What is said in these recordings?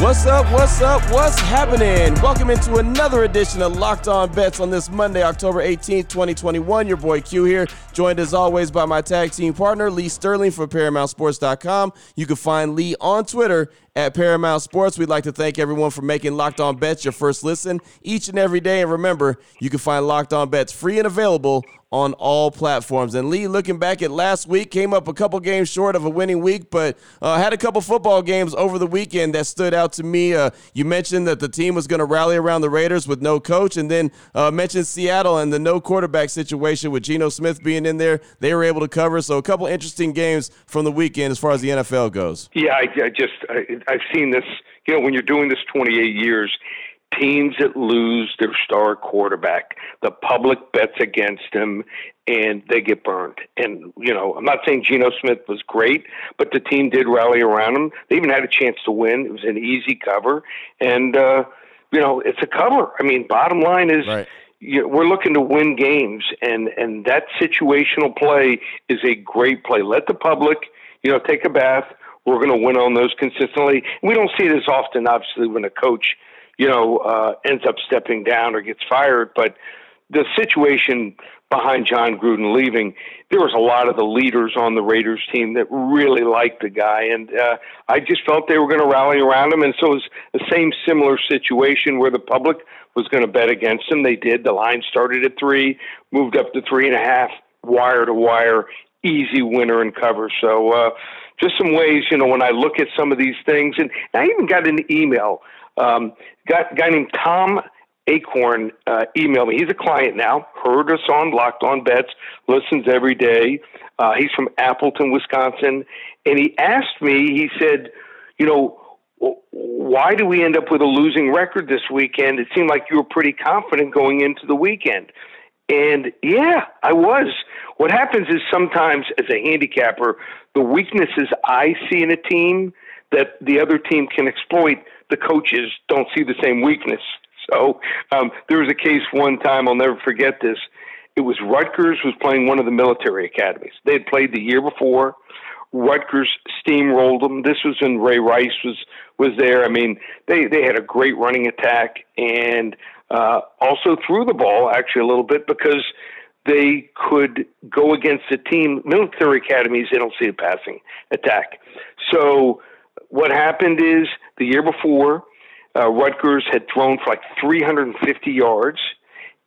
What's up? What's up? What's happening? Welcome into another edition of Locked On Bets on this Monday, October 18th, 2021. Your boy Q here, joined as always by my tag team partner, Lee Sterling from ParamountSports.com. You can find Lee on Twitter at Paramount Sports. We'd like to thank everyone for making Locked On Bets your first listen each and every day. And remember, you can find Locked On Bets free and available on all platforms. And Lee, looking back at last week, came up a couple games short of a winning week, but uh, had a couple football games over the weekend that stood out to me. Uh, you mentioned that the team was going to rally around the Raiders with no coach, and then uh, mentioned Seattle and the no quarterback situation with Geno Smith being in there. They were able to cover. So a couple interesting games from the weekend as far as the NFL goes. Yeah, I, I just I, I've seen this. You know, when you're doing this 28 years, teams that lose their star quarterback, the public bets against him and they get burned. And, you know, I'm not saying Geno Smith was great, but the team did rally around him. They even had a chance to win. It was an easy cover. And, uh, you know, it's a cover. I mean, bottom line is right. you know, we're looking to win games, and, and that situational play is a great play. Let the public, you know, take a bath. We're going to win on those consistently. We don't see it as often, obviously, when a coach – you know, uh, ends up stepping down or gets fired. But the situation behind Jon Gruden leaving, there was a lot of the leaders on the Raiders team that really liked the guy, and uh, I just felt they were going to rally around him. And so it was the same similar situation where the public was going to bet against him. They did. The line started at three, moved up to three and a half, wire to wire, easy winner and cover. So. uh just some ways, you know, when I look at some of these things, and I even got an email um, guy, guy named Tom Acorn uh, emailed me. He's a client now. Heard us on Locked On Bets. Listens every day. Uh, he's from Appleton, Wisconsin, and he asked me. He said, "You know, why do we end up with a losing record this weekend? It seemed like you were pretty confident going into the weekend." And yeah, I was. What happens is sometimes as a handicapper, the weaknesses I see in a team that the other team can exploit the coaches don't see the same weakness. So um, there was a case one time I'll never forget this. It was Rutgers was playing one of the military academies. They had played the year before. Rutgers steamrolled them. This was when Ray Rice was was there. I mean, they they had a great running attack and uh, also threw the ball actually a little bit because they could go against a team. Military academies they don't see a passing attack. So what happened is the year before, uh, Rutgers had thrown for like 350 yards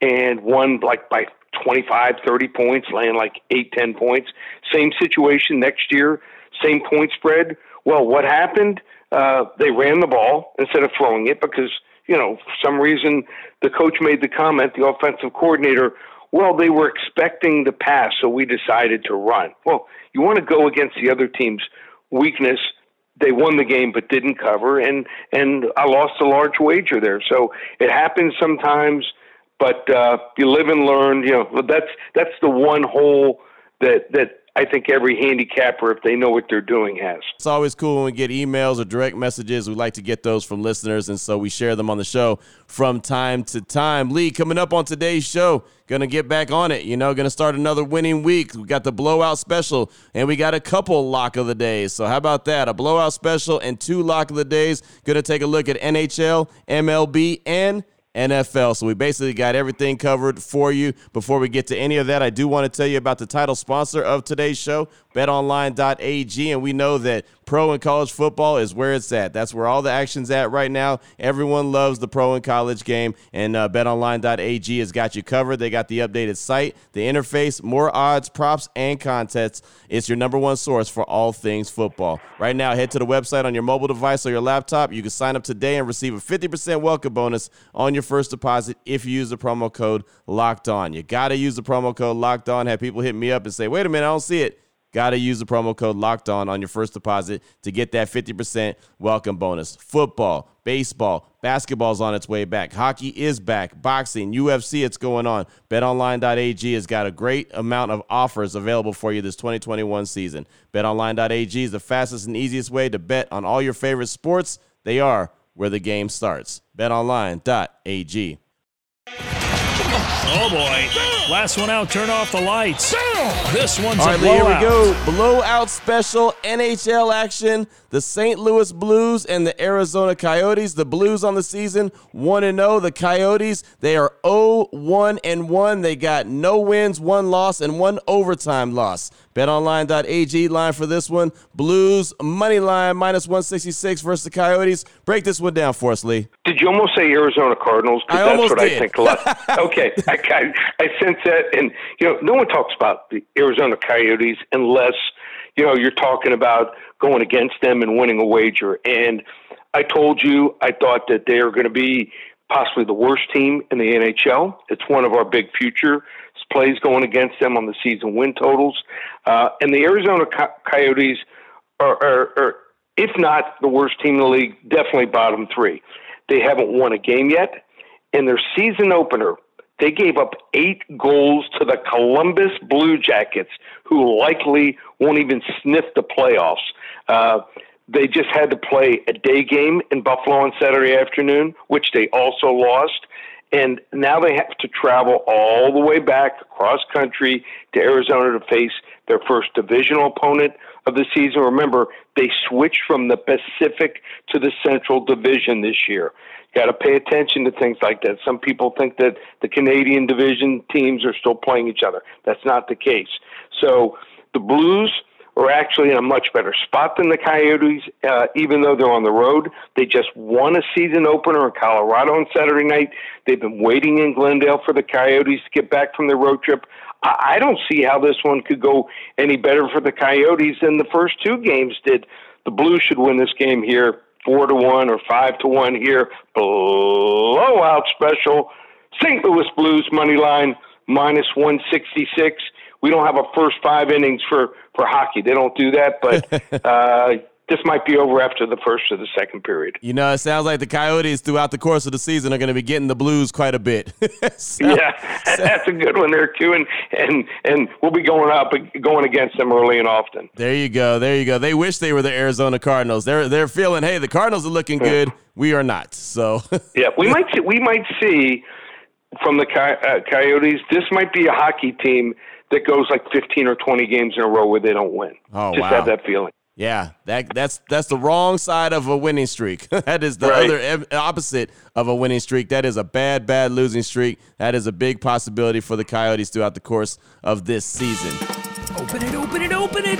and won like by 25, 30 points, laying like 8, 10 points. Same situation next year, same point spread. Well, what happened? Uh, they ran the ball instead of throwing it because, you know, for some reason the coach made the comment, the offensive coordinator, well, they were expecting the pass, so we decided to run. Well, you want to go against the other team's weakness they won the game but didn't cover, and and I lost a large wager there. So it happens sometimes, but uh, you live and learn. You know that's that's the one hole that that I think every handicapper, if they know what they're doing, has. It's always cool when we get emails or direct messages. We like to get those from listeners, and so we share them on the show from time to time. Lee, coming up on today's show, gonna get back on it. You know, gonna start another winning week. We got the blowout special, and we got a couple lock of the days. So how about that? A blowout special and two lock of the days. Gonna take a look at NHL, MLB, and NFL. So we basically got everything covered for you. Before we get to any of that, I do want to tell you about the title sponsor of today's show, betonline.ag. And we know that pro and college football is where it's at. That's where all the action's at right now. Everyone loves the pro and college game, and uh, betonline.ag has got you covered. They got the updated site, the interface, more odds, props, and contests. It's your number one source for all things football. Right now, head to the website on your mobile device or your laptop. You can sign up today and receive a 50% welcome bonus on your first deposit if you use the promo code locked on. You got to use the promo code locked on. Have people hit me up and say, wait a minute, I don't see it got to use the promo code locked on on your first deposit to get that 50% welcome bonus. Football, baseball, basketball's on its way back. Hockey is back. Boxing, UFC, it's going on. BetOnline.ag has got a great amount of offers available for you this 2021 season. BetOnline.ag is the fastest and easiest way to bet on all your favorite sports. They are where the game starts. BetOnline.ag. Oh boy. Last one out, turn off the lights. This one's All a right, Lee, here we blowout. go. Blowout special NHL action. The St. Louis Blues and the Arizona Coyotes. The Blues on the season 1 and 0. The Coyotes, they are 0 1 and 1. They got no wins, one loss, and one overtime loss. BetOnline.ag line for this one. Blues money line minus 166 versus the Coyotes. Break this one down for us, Lee. Did you almost say Arizona Cardinals? 'Cause I that's almost what did. I think a lot. okay, I, I, I sense that, and you know, no one talks about the Arizona Coyotes unless you know you're talking about going against them and winning a wager. And I told you I thought that they are going to be possibly the worst team in the NHL. It's one of our big future plays going against them on the season win totals. Uh, and the Arizona Co- Coyotes are, are, are, if not the worst team in the league, definitely bottom three. They haven't won a game yet. In their season opener, they gave up eight goals to the Columbus Blue Jackets, who likely won't even sniff the playoffs. Uh, they just had to play a day game in Buffalo on Saturday afternoon, which they also lost. And now they have to travel all the way back across country to Arizona to face their first divisional opponent of the season. Remember, they switched from the Pacific to the Central Division this year. Got to pay attention to things like that. Some people think that the Canadian division teams are still playing each other. That's not the case. So the Blues are actually in a much better spot than the Coyotes, uh, even though they're on the road. They just won a season opener in Colorado on Saturday night. They've been waiting in Glendale for the Coyotes to get back from their road trip. I I don't see how this one could go any better for the Coyotes than the first two games did. The Blues should win this game here, four to one or five to one here. Blowout special. St. Louis Blues money line minus one sixty six. We don't have a first five innings for for hockey. They don't do that, but uh, this might be over after the first or the second period. You know, it sounds like the Coyotes throughout the course of the season are going to be getting the Blues quite a bit. Sound- Yeah, that's a good one there too, and and and we'll be going up going against them early and often. There you go. There you go. They wish they were the Arizona Cardinals. They're they're feeling, hey, the Cardinals are looking good. We are not. So Yeah, we might see, we might see from the uh, Coyotes. This might be a hockey team that goes like fifteen or twenty games in a row where they don't win. Oh, Just wow. have that feeling. yeah, that that's that's the wrong side of a winning streak. that is the Right. other opposite of a winning streak. That is a bad, bad losing streak. That is a big possibility for the Coyotes throughout the course of this season. Open it, open it, open it.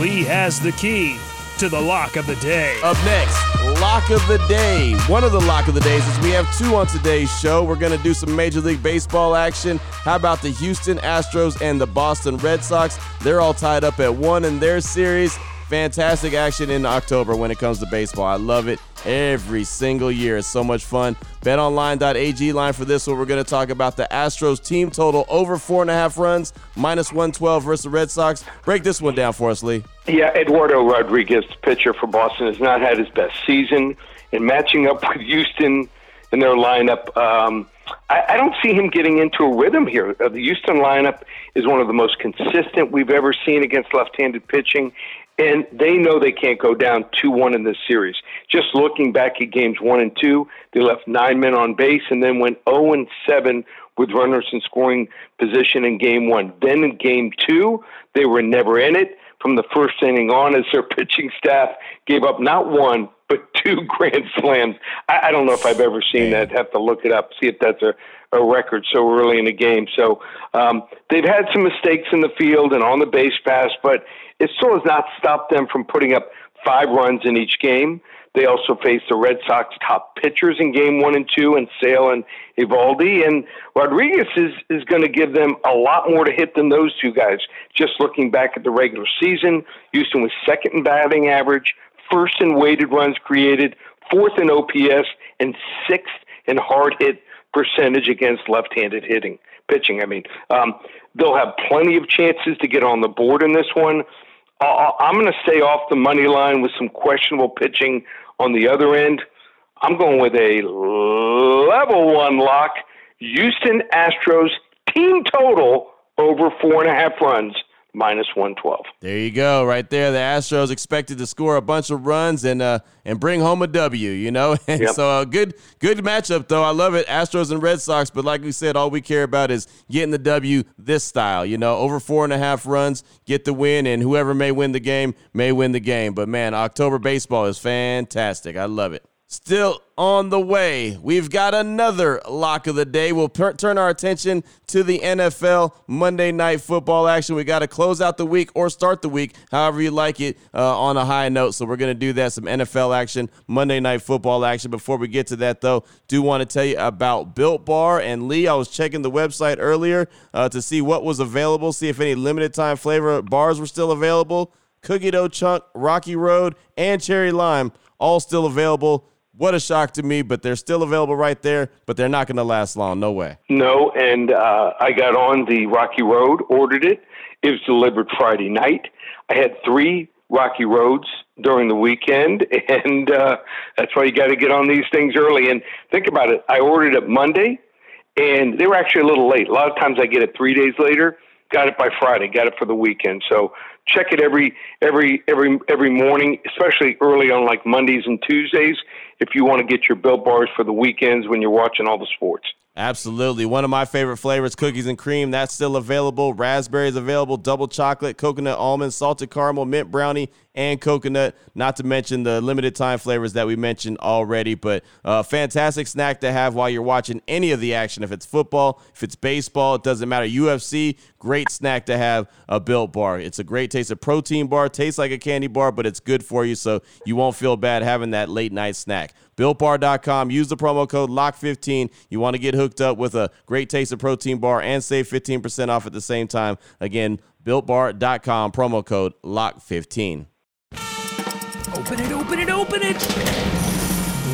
Lee has the key to the lock of the day. Up next, lock of the day. One of the lock of the days is we have two on today's show. We're going to do some Major League Baseball action. How about the Houston Astros and the Boston Red Sox? They're all tied up at one in their series. Fantastic action in October when it comes to baseball. I love it every single year. It's so much fun. BetOnline.ag line for this one. We're going to talk about the Astros team total over four and a half runs, minus 112 versus the Red Sox. Break this one down for us, Lee. Yeah, Eduardo Rodriguez, pitcher for Boston, has not had his best season. And matching up with Houston in their lineup, um, I, I don't see him getting into a rhythm here. Uh, the Houston lineup is one of the most consistent we've ever seen against left-handed pitching, and they know they can't go down two-one in this series. Just looking back at games one and two, they left nine men on base and then went zero and seven with runners in scoring position in game one. Then in game two, they were never in it from the first inning on as their pitching staff gave up not one but two grand slams. I, I don't know if I've ever seen that. Have to look it up, see if that's a, a record so early in the game. So um, they've had some mistakes in the field and on the base pass, but it still has not stopped them from putting up five runs in each game. They also faced the Red Sox top pitchers in game one and two, and Sale and Eovaldi. And Rodriguez is, is going to give them a lot more to hit than those two guys. Just looking back at the regular season, Houston was second in batting average, first in weighted runs created, fourth in OPS, and sixth in hard hit percentage against left handed hitting. pitching. I mean, um, they'll have plenty of chances to get on the board in this one. Uh, I'm going to stay off the money line with some questionable pitching on the other end. I'm going with a level one lock. Houston Astros team total over four and a half runs minus 112. There you go, right there. The Astros expected to score a bunch of runs and uh, and bring home a W, you know. And yep. so a uh, good good matchup though. I love it. Astros and Red Sox, but like we said, all we care about is getting the W this style, you know, over four and a half runs, get the win, and whoever may win the game may win the game. But man, October baseball is fantastic. I love it. Still on the way. We've got another lock of the day. We'll per- turn our attention to the NFL Monday Night Football action. We got to close out the week or start the week, however you like it, uh, on a high note. So we're going to do that. Some NFL action, Monday Night Football action. Before we get to that, though, do want to tell you about Built Bar and Lee. I was checking the website earlier uh, to see what was available, see if any limited time flavor bars were still available. Cookie dough chunk, Rocky Road, and cherry lime, all still available what a shock to me, but they're still available right there, but they're not going to last long. No way. No, and uh, I got on the Rocky Road, ordered it. It was delivered Friday night. I had three Rocky Roads during the weekend, and uh, that's why you got to get on these things early. And think about it. I ordered it Monday, and they were actually a little late. A lot of times I get it three days later. Got it by Friday. Got it for the weekend. So check it every every every every morning, especially early on like Mondays and Tuesdays if you want to get your built bars for the weekends when you're watching all the sports. Absolutely. One of my favorite flavors, cookies and cream. That's still available. Raspberries available, double chocolate, coconut almond, salted caramel, mint brownie, and coconut. Not to mention the limited time flavors that we mentioned already. But uh, fantastic snack to have while you're watching any of the action. If it's football, if it's baseball, it doesn't matter. UFC, great snack to have a built bar. It's a great taste of protein bar. Tastes like a candy bar, but it's good for you, so you won't feel bad having that late night snack. BuiltBar.com. Use the promo code LOCK15. You want to get hooked up with a great taste of protein bar and save 15% off at the same time. Again, BuiltBar.com, promo code LOCK15. Open it, open it, open it.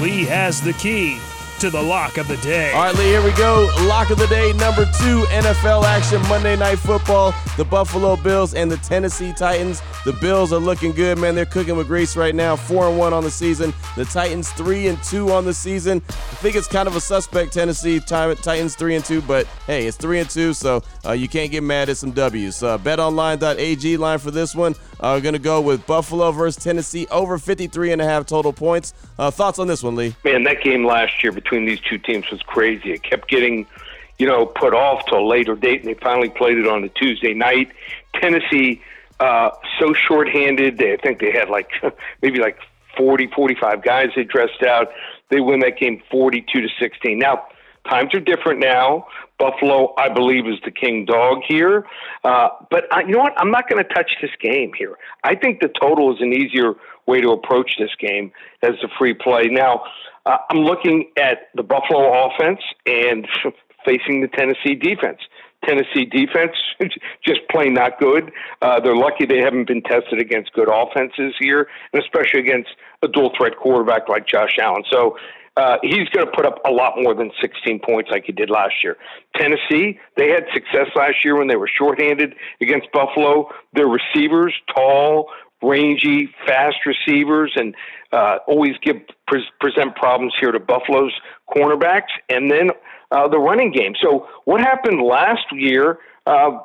Lee has the key to the lock of the day. All right, Lee, here we go. Lock of the day, number two, NFL action, Monday Night Football. The Buffalo Bills and the Tennessee Titans. The Bills are looking good, man. They're cooking with grease right now, four and one on the season. The Titans three and two on the season. I think it's kind of a suspect Tennessee Titans three and two, but hey, it's three and two, so uh, you can't get mad at some W's. Uh, BetOnline.ag line for this one. Uh, we're gonna go with Buffalo versus Tennessee over 53 and a half total points. Uh, thoughts on this one, Lee? Man, that game last year between between these two teams was crazy. It kept getting, you know, put off to a later date, and they finally played it on a Tuesday night. Tennessee, uh, so shorthanded. They, I think they had like maybe like 40, 45 guys they dressed out. They win that game 42 to 16. Now, times are different now. Buffalo, I believe, is the king dog here. Uh, but I, you know what? I'm not going to touch this game here. I think the total is an easier way to approach this game as a free play. Now, uh, I'm looking at the Buffalo offense and facing the Tennessee defense. Tennessee defense just plain not good. Uh, they're lucky they haven't been tested against good offenses here, and especially against a dual threat quarterback like Josh Allen. So uh, he's going to put up a lot more than 16 points like he did last year. Tennessee, they had success last year when they were shorthanded against Buffalo. Their receivers, tall, rangy, fast receivers, and uh, always give pre- present problems here to Buffalo's cornerbacks, and then uh, the running game. So what happened last year? Uh,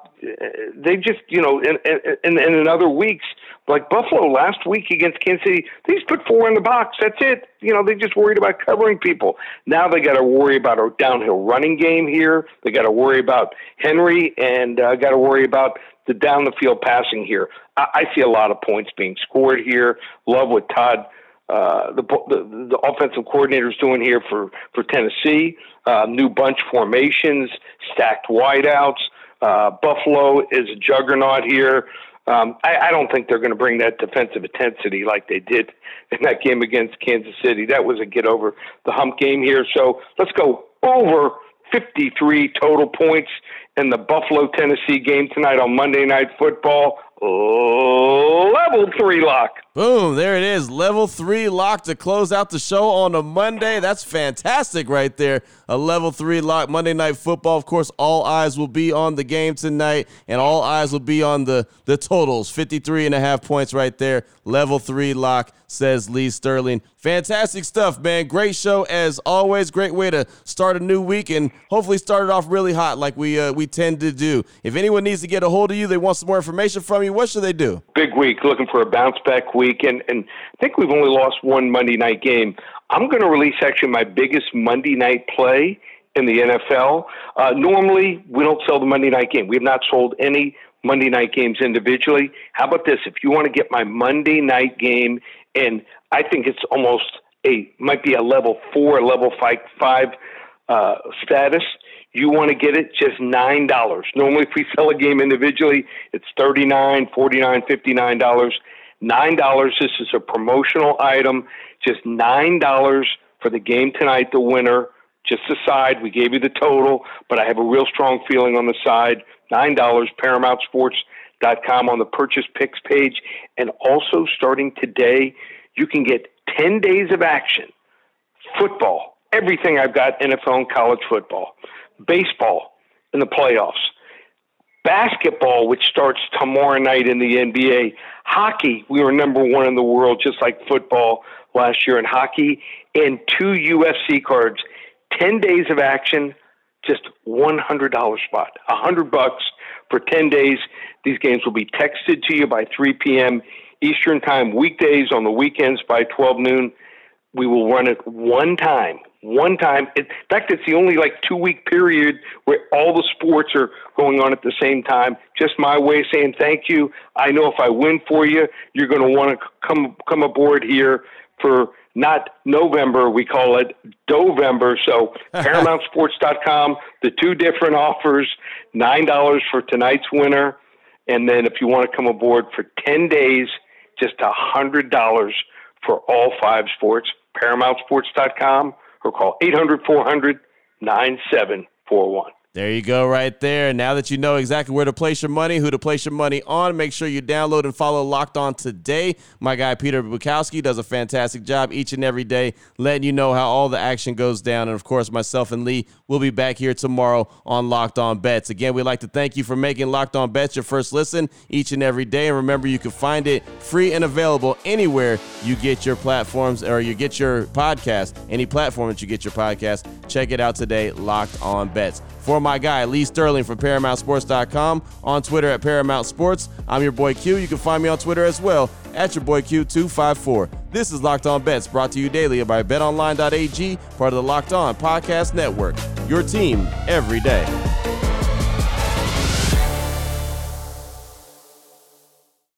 they just, you know, in, in, in, other weeks, like Buffalo last week against Kansas City, they just put four in the box. That's it. You know, they just worried about covering people. Now they got to worry about a downhill running game here. They got to worry about Henry and uh, got to worry about the down the field passing here. I, I see a lot of points being scored here. Love what Todd. Uh, the, the the offensive coordinator is doing here for for Tennessee. Uh, new bunch formations, stacked wideouts. Uh, Buffalo is a juggernaut here. Um, I, I don't think they're going to bring that defensive intensity like they did in that game against Kansas City. That was a get over the hump game here. So let's go over 53 total points in the Buffalo Tennessee game tonight on Monday Night Football. Level three lock. Boom, there it is. Level three lock to close out the show on a Monday. That's fantastic right there. A level three lock Monday night football. Of course, all eyes will be on the game tonight, and all eyes will be on the, the totals. 53 and a half points right there. Level three lock, says Lee Sterling. Fantastic stuff, man. Great show as always. Great way to start a new week and hopefully start it off really hot like we uh, we tend to do. If anyone needs to get a hold of you, they want some more information from you, what should they do? Big week, looking for a bounce back week, and, and I think we've only lost one Monday night game. I'm going to release actually my biggest Monday night play in the NFL. Uh, normally, we don't sell the Monday night game. We have not sold any Monday night games individually. How about this? If you want to get my Monday night game, and I think it's almost a might be a level four, level five, five uh, status. You want to get it just nine dollars. Normally, if we sell a game individually, it's thirty nine, forty nine, fifty nine dollars. Nine dollars. This is a promotional item. Just nine dollars for the game tonight. The winner. Just the side. We gave you the total, but I have a real strong feeling on the side. Nine dollars. ParamountSports.com on the purchase picks page, and also starting today, you can get ten days of action. Football, everything I've got. NFL and college football, baseball in the playoffs basketball, which starts tomorrow night in the NBA. Hockey, we were number one in the world, just like football last year in hockey, and two UFC cards. 10 days of action, just $100 spot. 100 bucks for 10 days. These games will be texted to you by 3 p.m. Eastern Time, weekdays, on the weekends by 12 noon. We will run it one time, one time. In fact, it's the only like two week period where all the sports are going on at the same time. Just my way of saying thank you. I know if I win for you, you're going to want to come come aboard here for not November, we call it Dovember. So ParamountSports.com, the two different offers, nine dollars for tonight's winner, and then if you want to come aboard for ten days, just a hundred dollars for all five sports. ParamountSports.com or call 800 400 9741. There you go, right there. Now that you know exactly where to place your money, who to place your money on, make sure you download and follow Locked On today. My guy Peter Bukowski does a fantastic job each and every day, letting you know how all the action goes down. And of course, myself and Lee will be back here tomorrow on Locked On Bets. Again, we'd like to thank you for making Locked On Bets your first listen each and every day. And remember, you can find it free and available anywhere you get your platforms or you get your podcast, any platform that you get your podcast. Check it out today, Locked On Bets. For my guy, Lee Sterling from ParamountSports.com, on Twitter at Paramount Sports. I'm your boy Q. You can find me on Twitter as well at your boy Q254. This is Locked On Bets, brought to you daily by BetOnline.ag, part of the Locked On Podcast Network. Your team every day.